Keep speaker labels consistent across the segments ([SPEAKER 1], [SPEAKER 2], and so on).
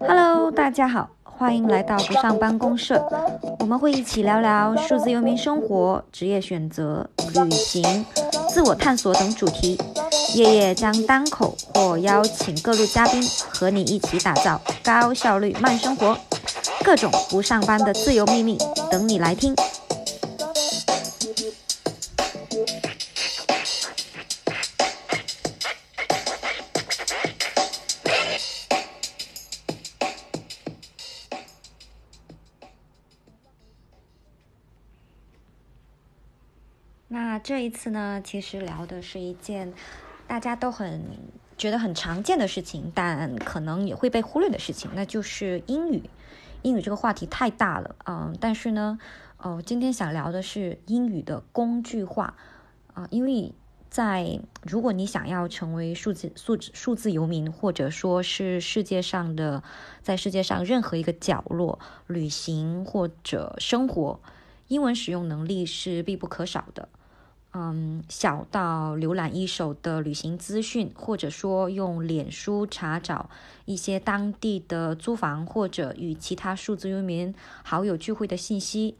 [SPEAKER 1] Hello，大家好，欢迎来到不上班公社。我们会一起聊聊数字游民生活、职业选择、旅行、自我探索等主题。夜夜将单口或邀请各路嘉宾和你一起打造高效率慢生活，各种不上班的自由秘密等你来听。那这一次呢，其实聊的是一件大家都很觉得很常见的事情，但可能也会被忽略的事情，那就是英语。英语这个话题太大了，嗯，但是呢，哦，今天想聊的是英语的工具化啊，因为在如果你想要成为数字数字数字游民，或者说是世界上的在世界上任何一个角落旅行或者生活，英文使用能力是必不可少的。嗯，小到浏览一手的旅行资讯，或者说用脸书查找一些当地的租房或者与其他数字游民好友聚会的信息；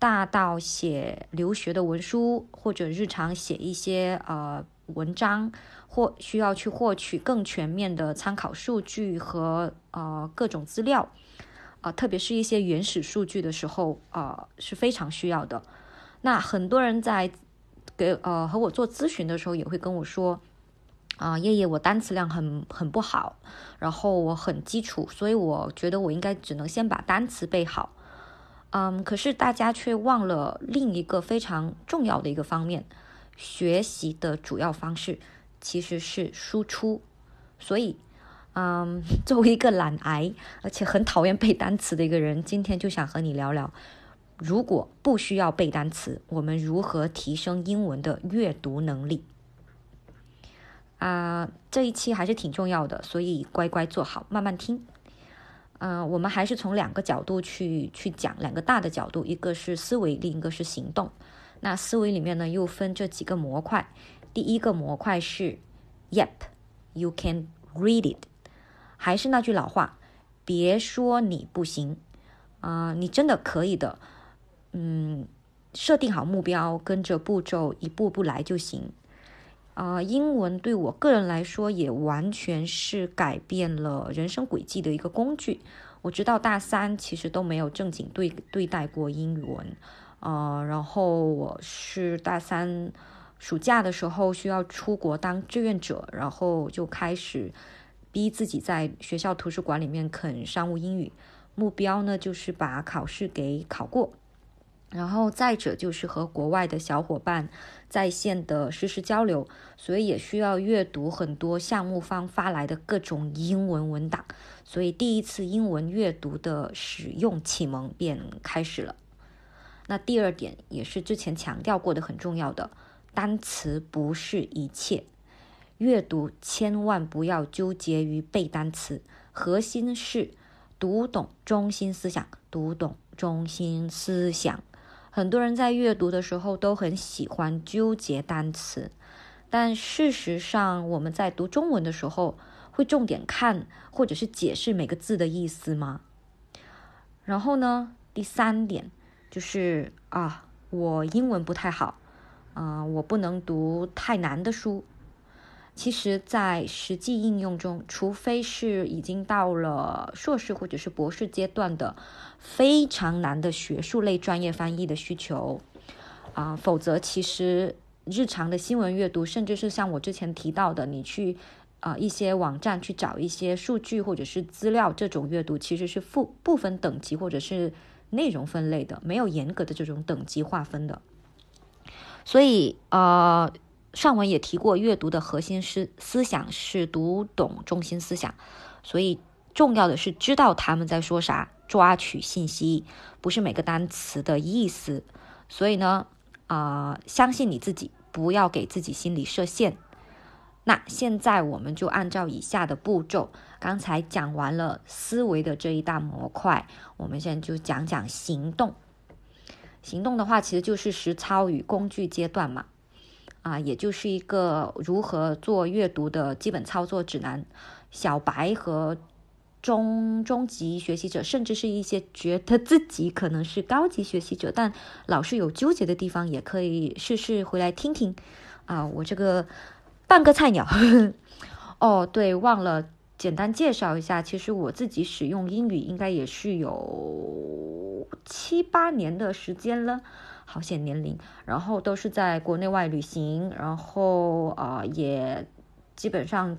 [SPEAKER 1] 大到写留学的文书，或者日常写一些呃文章，或需要去获取更全面的参考数据和呃各种资料啊，特别是一些原始数据的时候呃是非常需要的。那很多人在给呃和我做咨询的时候也会跟我说，啊叶叶我单词量很很不好，然后我很基础，所以我觉得我应该只能先把单词背好，嗯，可是大家却忘了另一个非常重要的一个方面，学习的主要方式其实是输出，所以，嗯，作为一个懒癌而且很讨厌背单词的一个人，今天就想和你聊聊。如果不需要背单词，我们如何提升英文的阅读能力？啊，这一期还是挺重要的，所以乖乖坐好，慢慢听。嗯，我们还是从两个角度去去讲，两个大的角度，一个是思维，另一个是行动。那思维里面呢，又分这几个模块。第一个模块是，Yep，you can read it。还是那句老话，别说你不行，啊，你真的可以的。嗯，设定好目标，跟着步骤一步步来就行。啊，英文对我个人来说也完全是改变了人生轨迹的一个工具。我直到大三其实都没有正经对对待过英语文。啊，然后我是大三暑假的时候需要出国当志愿者，然后就开始逼自己在学校图书馆里面啃商务英语，目标呢就是把考试给考过。然后再者就是和国外的小伙伴在线的实时交流，所以也需要阅读很多项目方发来的各种英文文档，所以第一次英文阅读的使用启蒙便开始了。那第二点也是之前强调过的很重要的，单词不是一切，阅读千万不要纠结于背单词，核心是读懂中心思想，读懂中心思想。很多人在阅读的时候都很喜欢纠结单词，但事实上，我们在读中文的时候会重点看或者是解释每个字的意思吗？然后呢，第三点就是啊，我英文不太好，啊，我不能读太难的书。其实，在实际应用中，除非是已经到了硕士或者是博士阶段的非常难的学术类专业翻译的需求，啊，否则其实日常的新闻阅读，甚至是像我之前提到的，你去啊一些网站去找一些数据或者是资料，这种阅读其实是不不分等级或者是内容分类的，没有严格的这种等级划分的，所以啊。上文也提过，阅读的核心思思想是读懂中心思想，所以重要的是知道他们在说啥，抓取信息，不是每个单词的意思。所以呢，啊，相信你自己，不要给自己心里设限。那现在我们就按照以下的步骤，刚才讲完了思维的这一大模块，我们现在就讲讲行动。行动的话，其实就是实操与工具阶段嘛。啊，也就是一个如何做阅读的基本操作指南。小白和中中级学习者，甚至是一些觉得自己可能是高级学习者，但老是有纠结的地方，也可以试试回来听听。啊，我这个半个菜鸟。哦，对，忘了简单介绍一下，其实我自己使用英语应该也是有七八年的时间了。好显年龄，然后都是在国内外旅行，然后啊也基本上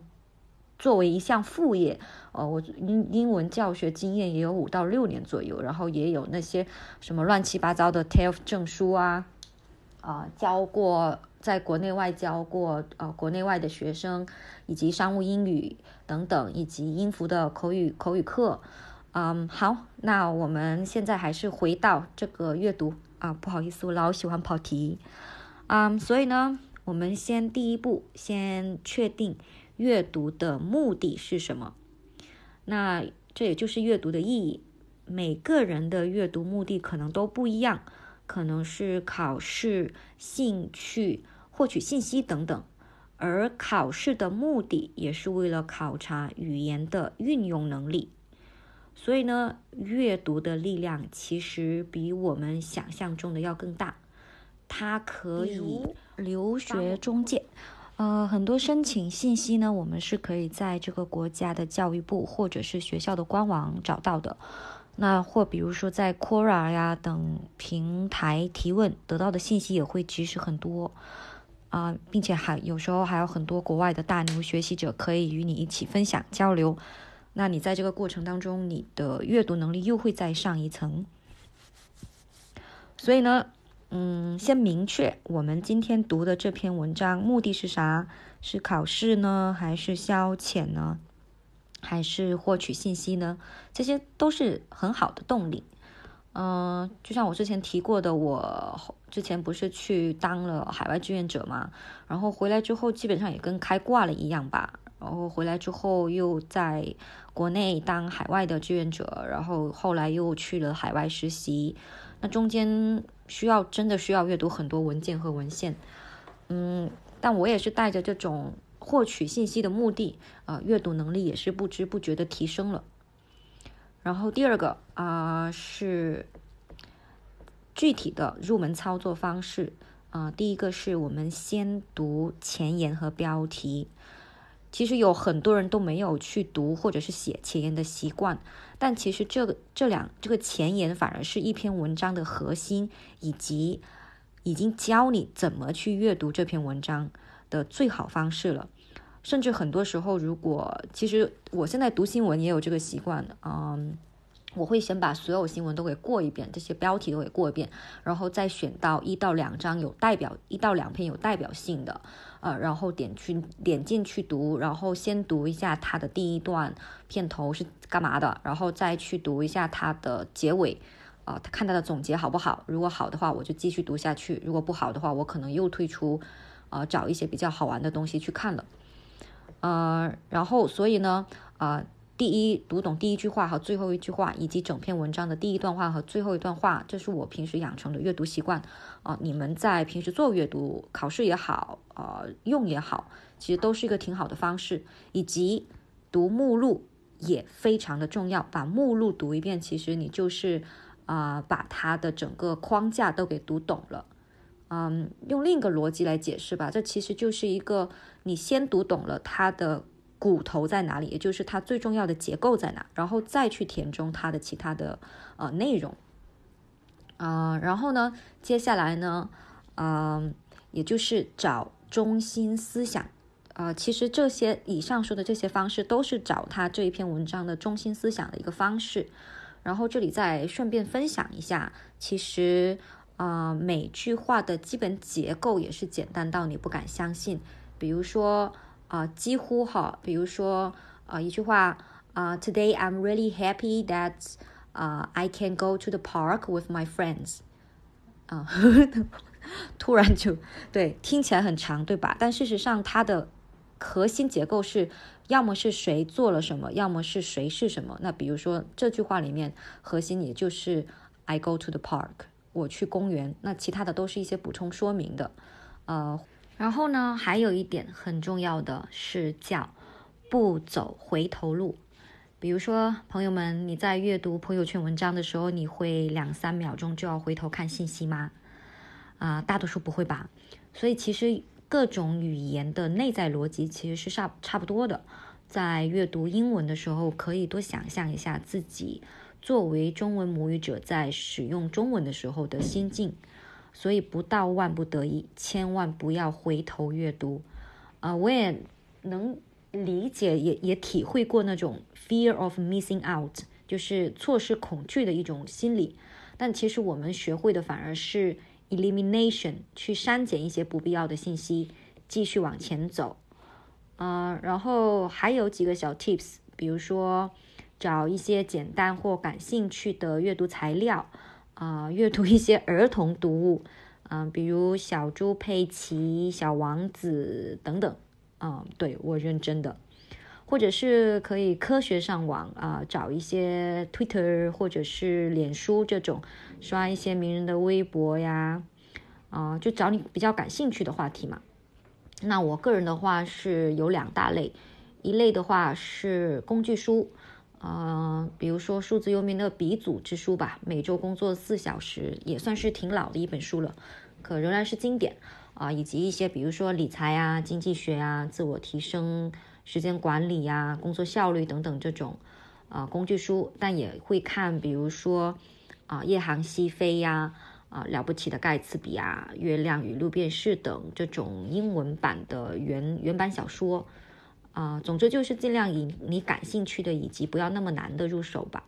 [SPEAKER 1] 作为一项副业，呃，我英英文教学经验也有五到六年左右，然后也有那些什么乱七八糟的 TEF 证书啊，啊教过在国内外教过呃国内外的学生，以及商务英语等等，以及音符的口语口语课，嗯，好，那我们现在还是回到这个阅读。啊，不好意思，我老喜欢跑题，嗯，所以呢，我们先第一步，先确定阅读的目的是什么。那这也就是阅读的意义。每个人的阅读目的可能都不一样，可能是考试、兴趣、获取信息等等。而考试的目的也是为了考察语言的运用能力。所以呢，阅读的力量其实比我们想象中的要更大。它可以留学中介，呃，很多申请信息呢，我们是可以在这个国家的教育部或者是学校的官网找到的。那或比如说在 Quora 呀等平台提问，得到的信息也会及时很多啊，并且还有时候还有很多国外的大牛学习者可以与你一起分享交流。那你在这个过程当中，你的阅读能力又会再上一层。所以呢，嗯，先明确我们今天读的这篇文章目的是啥？是考试呢，还是消遣呢，还是获取信息呢？这些都是很好的动力。嗯，就像我之前提过的，我之前不是去当了海外志愿者嘛，然后回来之后，基本上也跟开挂了一样吧。然后回来之后，又在国内当海外的志愿者，然后后来又去了海外实习。那中间需要真的需要阅读很多文件和文献，嗯，但我也是带着这种获取信息的目的，啊，阅读能力也是不知不觉的提升了。然后第二个啊是具体的入门操作方式，啊，第一个是我们先读前言和标题。其实有很多人都没有去读或者是写前言的习惯，但其实这个这两这个前言反而是一篇文章的核心，以及已经教你怎么去阅读这篇文章的最好方式了。甚至很多时候，如果其实我现在读新闻也有这个习惯，嗯。我会先把所有新闻都给过一遍，这些标题都给过一遍，然后再选到一到两章有代表，一到两篇有代表性的，呃，然后点去点进去读，然后先读一下它的第一段片头是干嘛的，然后再去读一下它的结尾，啊，看它的总结好不好？如果好的话，我就继续读下去；如果不好的话，我可能又退出，啊，找一些比较好玩的东西去看了，呃，然后所以呢，啊。第一，读懂第一句话和最后一句话，以及整篇文章的第一段话和最后一段话，这是我平时养成的阅读习惯啊。你们在平时做阅读，考试也好，呃，用也好，其实都是一个挺好的方式。以及读目录也非常的重要，把目录读一遍，其实你就是啊，把它的整个框架都给读懂了。嗯，用另一个逻辑来解释吧，这其实就是一个你先读懂了它的。骨头在哪里？也就是它最重要的结构在哪？然后再去填充它的其他的呃内容，啊，然后呢，接下来呢，嗯，也就是找中心思想，啊，其实这些以上说的这些方式都是找他这一篇文章的中心思想的一个方式。然后这里再顺便分享一下，其实啊，每句话的基本结构也是简单到你不敢相信，比如说。啊，几乎哈，比如说啊，一句话啊，Today I'm really happy that 啊，I can go to the park with my friends。啊，突然就对，听起来很长，对吧？但事实上，它的核心结构是，要么是谁做了什么，要么是谁是什么。那比如说这句话里面，核心也就是 I go to the park，我去公园。那其他的都是一些补充说明的，呃。然后呢，还有一点很重要的是叫不走回头路。比如说，朋友们，你在阅读朋友圈文章的时候，你会两三秒钟就要回头看信息吗？啊，大多数不会吧。所以其实各种语言的内在逻辑其实是差差不多的。在阅读英文的时候，可以多想象一下自己作为中文母语者在使用中文的时候的心境。所以不到万不得已，千万不要回头阅读。啊，我也能理解，也也体会过那种 fear of missing out，就是错失恐惧的一种心理。但其实我们学会的反而是 elimination，去删减一些不必要的信息，继续往前走。嗯，然后还有几个小 tips，比如说找一些简单或感兴趣的阅读材料。啊，阅读一些儿童读物，嗯，比如小猪佩奇、小王子等等，嗯，对我认真的，或者是可以科学上网啊，找一些 Twitter 或者是脸书这种，刷一些名人的微博呀，啊，就找你比较感兴趣的话题嘛。那我个人的话是有两大类，一类的话是工具书。呃，比如说数字游民的鼻祖之书吧，每周工作四小时，也算是挺老的一本书了，可仍然是经典啊。以及一些比如说理财啊、经济学啊、自我提升、时间管理呀、工作效率等等这种啊工具书，但也会看，比如说啊《夜航西飞》呀、啊了不起的盖茨比啊、月亮与路便士等这种英文版的原原版小说。啊，总之就是尽量以你感兴趣的以及不要那么难的入手吧。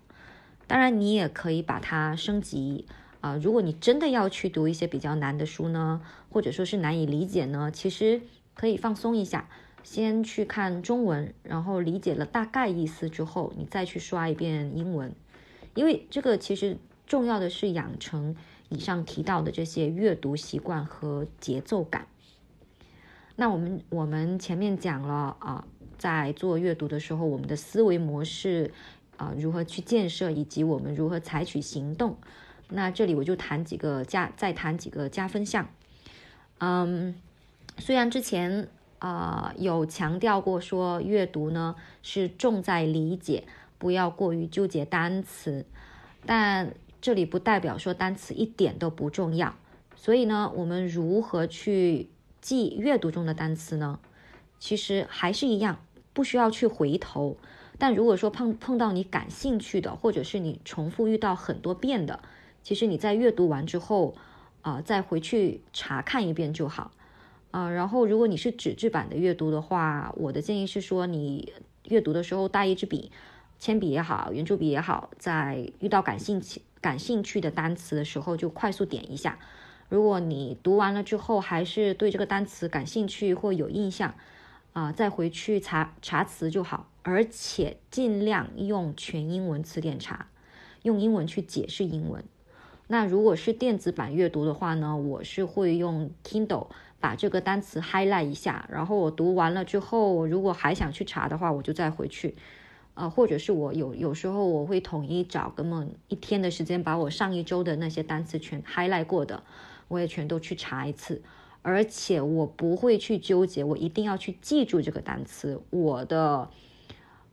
[SPEAKER 1] 当然，你也可以把它升级啊。如果你真的要去读一些比较难的书呢，或者说是难以理解呢，其实可以放松一下，先去看中文，然后理解了大概意思之后，你再去刷一遍英文。因为这个其实重要的是养成以上提到的这些阅读习惯和节奏感。那我们我们前面讲了啊。在做阅读的时候，我们的思维模式啊如何去建设，以及我们如何采取行动？那这里我就谈几个加，再谈几个加分项。嗯，虽然之前啊有强调过说阅读呢是重在理解，不要过于纠结单词，但这里不代表说单词一点都不重要。所以呢，我们如何去记阅读中的单词呢？其实还是一样。不需要去回头，但如果说碰碰到你感兴趣的，或者是你重复遇到很多遍的，其实你在阅读完之后，啊，再回去查看一遍就好，啊，然后如果你是纸质版的阅读的话，我的建议是说，你阅读的时候带一支笔，铅笔也好，圆珠笔也好，在遇到感兴趣感兴趣的单词的时候，就快速点一下。如果你读完了之后还是对这个单词感兴趣或有印象。啊，再回去查查词就好，而且尽量用全英文词典查，用英文去解释英文。那如果是电子版阅读的话呢，我是会用 Kindle 把这个单词 highlight 一下，然后我读完了之后，如果还想去查的话，我就再回去。呃，或者是我有有时候我会统一找个么一天的时间，把我上一周的那些单词全 highlight 过的，我也全都去查一次。而且我不会去纠结，我一定要去记住这个单词。我的，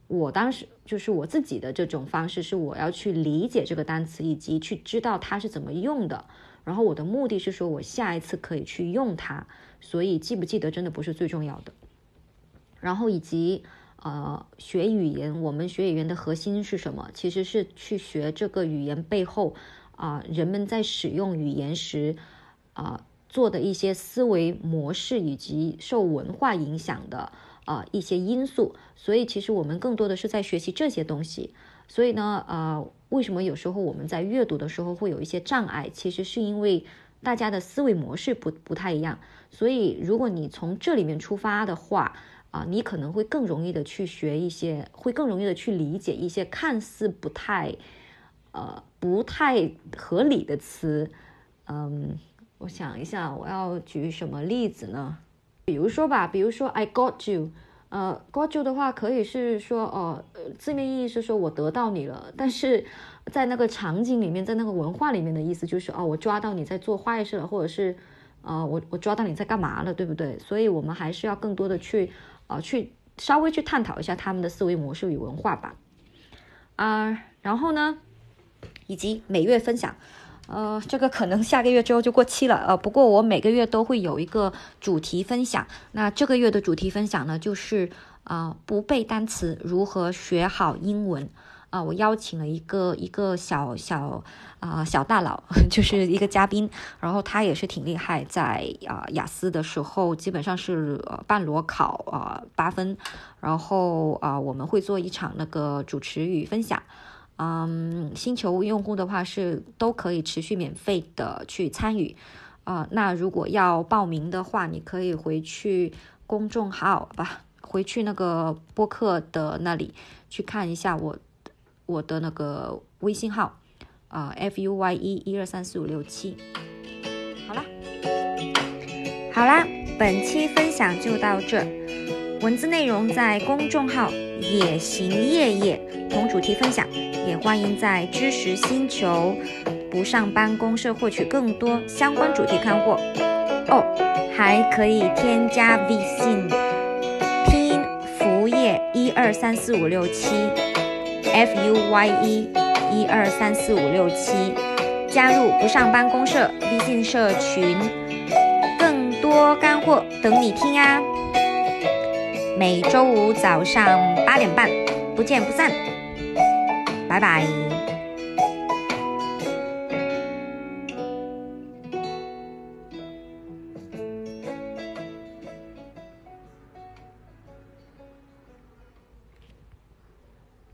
[SPEAKER 1] 我当时就是我自己的这种方式，是我要去理解这个单词，以及去知道它是怎么用的。然后我的目的是说，我下一次可以去用它。所以记不记得真的不是最重要的。然后以及呃，学语言，我们学语言的核心是什么？其实是去学这个语言背后啊，人们在使用语言时啊。做的一些思维模式以及受文化影响的啊一些因素，所以其实我们更多的是在学习这些东西。所以呢，呃，为什么有时候我们在阅读的时候会有一些障碍？其实是因为大家的思维模式不不太一样。所以如果你从这里面出发的话，啊，你可能会更容易的去学一些，会更容易的去理解一些看似不太，呃，不太合理的词，嗯。我想一下，我要举什么例子呢？比如说吧，比如说 I got you，呃，got you 的话可以是说，哦，字面意义是说我得到你了，但是在那个场景里面，在那个文化里面的意思就是，哦，我抓到你在做坏事了，或者是，呃，我我抓到你在干嘛了，对不对？所以我们还是要更多的去，啊，去稍微去探讨一下他们的思维模式与文化吧。啊，然后呢，以及每月分享，呃，这个可能下个月之后就过期了，呃，不过我每个月都会有一个主题分享。那这个月的主题分享呢，就是啊，不背单词如何学好英文。啊，我邀请了一个一个小小啊小大佬，就是一个嘉宾，然后他也是挺厉害，在啊雅思的时候基本上是半裸考啊八分，然后啊我们会做一场那个主持与分享，嗯，星球用户的话是都可以持续免费的去参与，啊，那如果要报名的话，你可以回去公众号吧，回去那个播客的那里去看一下我。我的那个微信号啊，f u y e 一二三四五六七，好啦，好啦，本期分享就到这。文字内容在公众号“野行夜夜”同主题分享，也欢迎在知识星球不上班公社获取更多相关主题干货哦。还可以添加微信拼音服务业一二三四五六七。f u y e 一二三四五六七，加入不上班公社微信社群，更多干货等你听啊！每周五早上八点半，不见不散，拜拜。